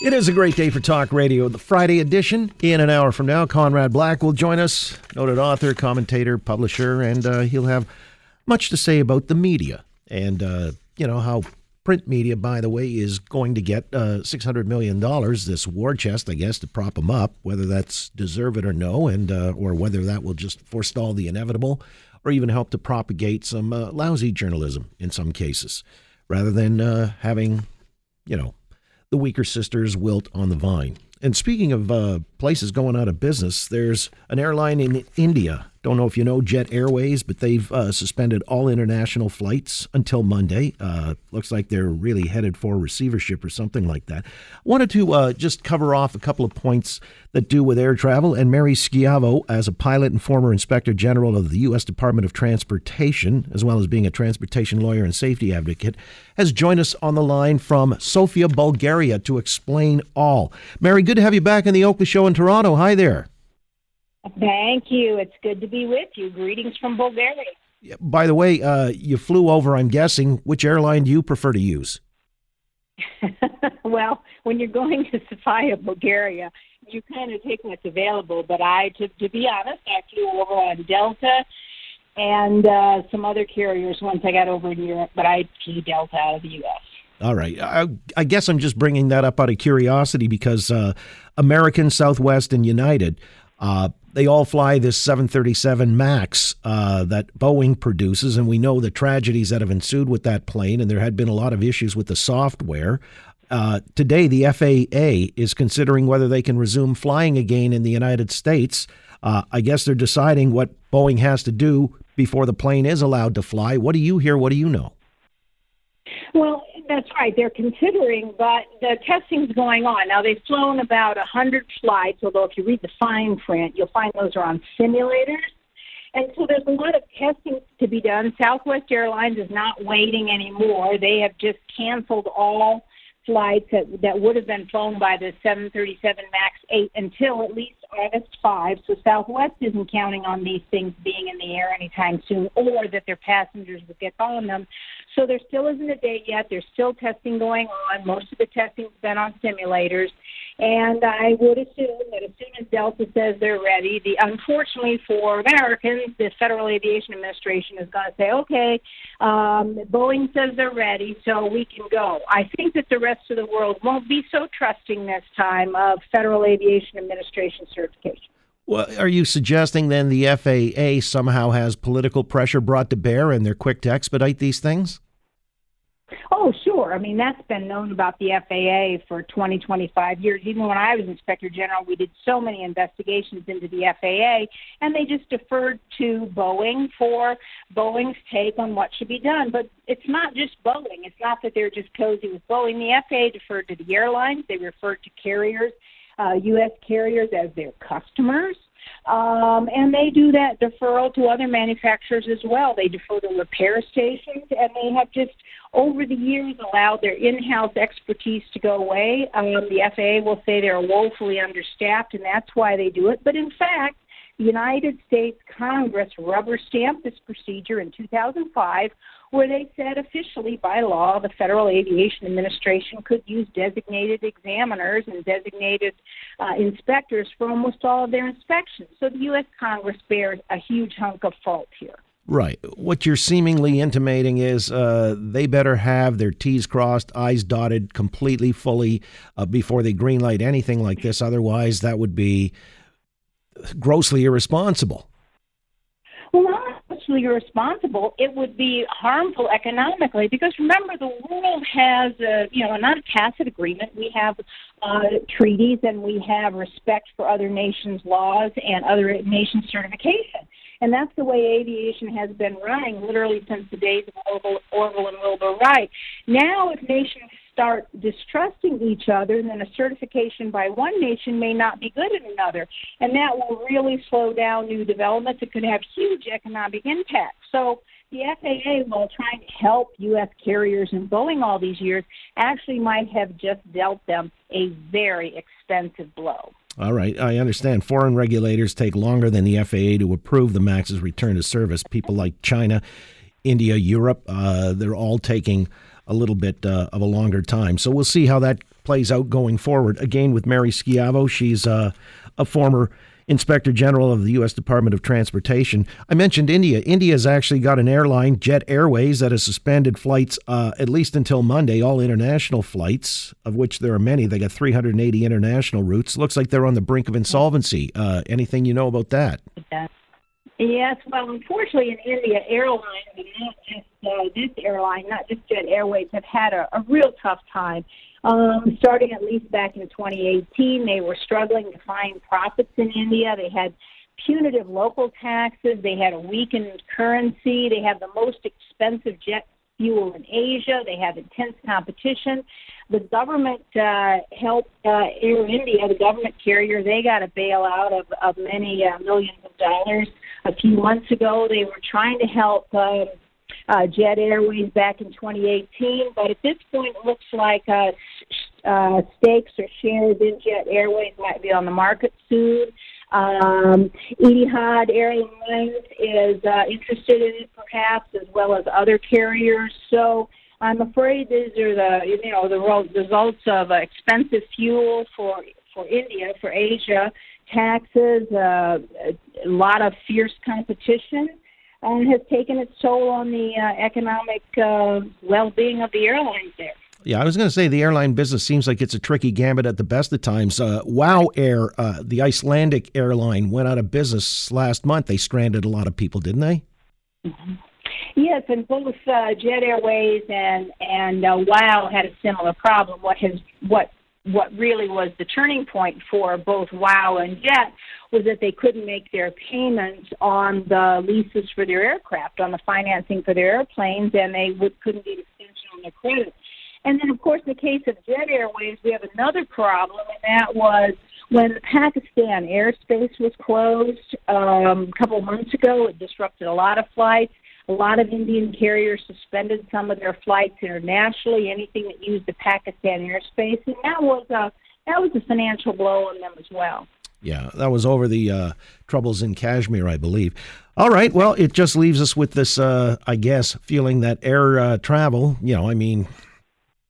It is a great day for talk radio. The Friday edition, in an hour from now, Conrad Black will join us, noted author, commentator, publisher, and uh, he'll have much to say about the media and, uh, you know, how print media, by the way, is going to get uh, $600 million, this war chest, I guess, to prop them up, whether that's deserved or no, and uh, or whether that will just forestall the inevitable or even help to propagate some uh, lousy journalism in some cases, rather than uh, having, you know, the weaker sisters wilt on the vine. And speaking of uh, places going out of business, there's an airline in India. Don't know if you know Jet Airways, but they've uh, suspended all international flights until Monday. Uh, looks like they're really headed for receivership or something like that. Wanted to uh, just cover off a couple of points that do with air travel. And Mary Schiavo, as a pilot and former inspector general of the U.S. Department of Transportation, as well as being a transportation lawyer and safety advocate, has joined us on the line from Sofia, Bulgaria to explain all. Mary, good to have you back in the Oakley Show in Toronto. Hi there. Thank you. It's good to be with you. Greetings from Bulgaria. By the way, uh, you flew over, I'm guessing. Which airline do you prefer to use? well, when you're going to Sofia, Bulgaria, you kind of take what's available. But I, to, to be honest, I flew over on Delta and uh, some other carriers once I got over in Europe, but I flew Delta out of the U.S. All right. I, I, guess I'm just bringing that up out of curiosity because uh, American, Southwest, and United, uh, they all fly this 737 MAX uh, that Boeing produces, and we know the tragedies that have ensued with that plane, and there had been a lot of issues with the software. Uh, today, the FAA is considering whether they can resume flying again in the United States. Uh, I guess they're deciding what Boeing has to do before the plane is allowed to fly. What do you hear? What do you know? Well, that's right. They're considering, but the testing's going on. Now, they've flown about a 100 flights, although if you read the fine print, you'll find those are on simulators. And so there's a lot of testing to be done. Southwest Airlines is not waiting anymore. They have just canceled all flights that, that would have been flown by the 737 MAX 8 until at least August 5. So Southwest isn't counting on these things being in the air anytime soon or that their passengers would get on them. So there still isn't a date yet. There's still testing going on. Most of the testing's been on simulators. And I would assume that as soon as Delta says they're ready, the unfortunately for Americans, the Federal Aviation Administration is going to say, okay, um, Boeing says they're ready, so we can go. I think that the rest of the world won't be so trusting this time of Federal Aviation Administration certification. Well, are you suggesting then the FAA somehow has political pressure brought to bear and they're quick to expedite these things? Oh, sure. I mean, that's been known about the FAA for 20, 25 years. Even when I was Inspector General, we did so many investigations into the FAA, and they just deferred to Boeing for Boeing's take on what should be done. But it's not just Boeing. It's not that they're just cozy with Boeing. The FAA deferred to the airlines. They referred to carriers, uh, U.S. carriers, as their customers. Um, and they do that deferral to other manufacturers as well. They defer to repair stations, and they have just over the years allowed their in-house expertise to go away. Um, the FAA will say they're woefully understaffed, and that's why they do it. But in fact, the United States Congress rubber stamped this procedure in 2005, where they said officially by law the Federal Aviation Administration could use designated examiners and designated uh, inspectors for almost all of their inspections. So the U.S. Congress bears a huge hunk of fault here. Right. What you're seemingly intimating is uh, they better have their T's crossed, I's dotted completely, fully uh, before they greenlight anything like this. Otherwise, that would be grossly irresponsible. Socially irresponsible. It would be harmful economically because remember, the world has a, you know not a tacit agreement. We have uh, treaties and we have respect for other nations' laws and other nations' certification. And that's the way aviation has been running literally since the days of Orville, Orville and Wilbur Wright. Now, if nations start distrusting each other, then a certification by one nation may not be good in another. And that will really slow down new developments. It could have huge economic impact. So the FAA, while trying to help U.S. carriers and Boeing all these years, actually might have just dealt them a very expensive blow. All right, I understand. Foreign regulators take longer than the FAA to approve the MAX's return to service. People like China, India, Europe, uh, they're all taking a little bit uh, of a longer time. So we'll see how that plays out going forward. Again, with Mary Schiavo, she's uh, a former Inspector General of the U.S. Department of Transportation. I mentioned India. India has actually got an airline, Jet Airways, that has suspended flights uh, at least until Monday, all international flights, of which there are many. They got 380 international routes. Looks like they're on the brink of insolvency. Uh, anything you know about that? Yes, well, unfortunately, in India, airlines, and not just uh, this airline, not just Jet Airways, have had a, a real tough time. Um, starting at least back in 2018, they were struggling to find profits in India. They had punitive local taxes. They had a weakened currency. They have the most expensive jet fuel in Asia. They have intense competition. The government uh, helped uh, Air India, the government carrier. They got a bailout of, of many uh, millions of dollars a few months ago. They were trying to help. Um, uh, Jet Airways back in 2018. But at this point, it looks like uh, uh, stakes or shares in Jet Airways might be on the market soon. Um, Etihad Airlines is uh, interested in it, perhaps, as well as other carriers. So I'm afraid these are the you know the results of uh, expensive fuel for for India, for Asia, taxes, uh, a lot of fierce competition and has taken its toll on the uh, economic uh, well-being of the airlines there. Yeah, I was going to say the airline business seems like it's a tricky gambit at the best of times. Uh, WOW Air, uh, the Icelandic airline, went out of business last month. They stranded a lot of people, didn't they? Mm-hmm. Yes, and both uh, Jet Airways and and uh, WOW had a similar problem. What has what what really was the turning point for both WOW and Jet was that they couldn't make their payments on the leases for their aircraft, on the financing for their airplanes, and they would, couldn't get extension on their credit. And then, of course, in the case of Jet Airways, we have another problem, and that was when the Pakistan airspace was closed um, a couple of months ago. It disrupted a lot of flights. A lot of Indian carriers suspended some of their flights internationally, anything that used the Pakistan airspace, and that was a that was a financial blow on them as well. Yeah, that was over the uh, troubles in Kashmir, I believe. All right, well, it just leaves us with this, uh, I guess, feeling that air uh, travel, you know, I mean,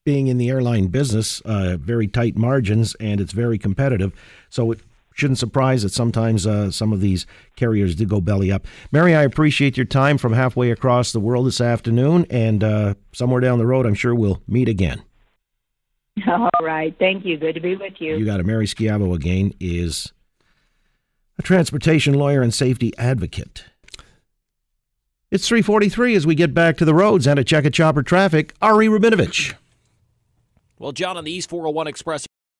being in the airline business, uh, very tight margins, and it's very competitive. So it shouldn't surprise that sometimes uh, some of these carriers do go belly up. Mary, I appreciate your time from halfway across the world this afternoon, and uh, somewhere down the road, I'm sure we'll meet again. All right. Thank you. Good to be with you. You got it. Mary Schiavo again is a transportation lawyer and safety advocate. It's 343 as we get back to the roads and a check of chopper traffic. Ari Rabinovich. Well, John on the East 401 Express.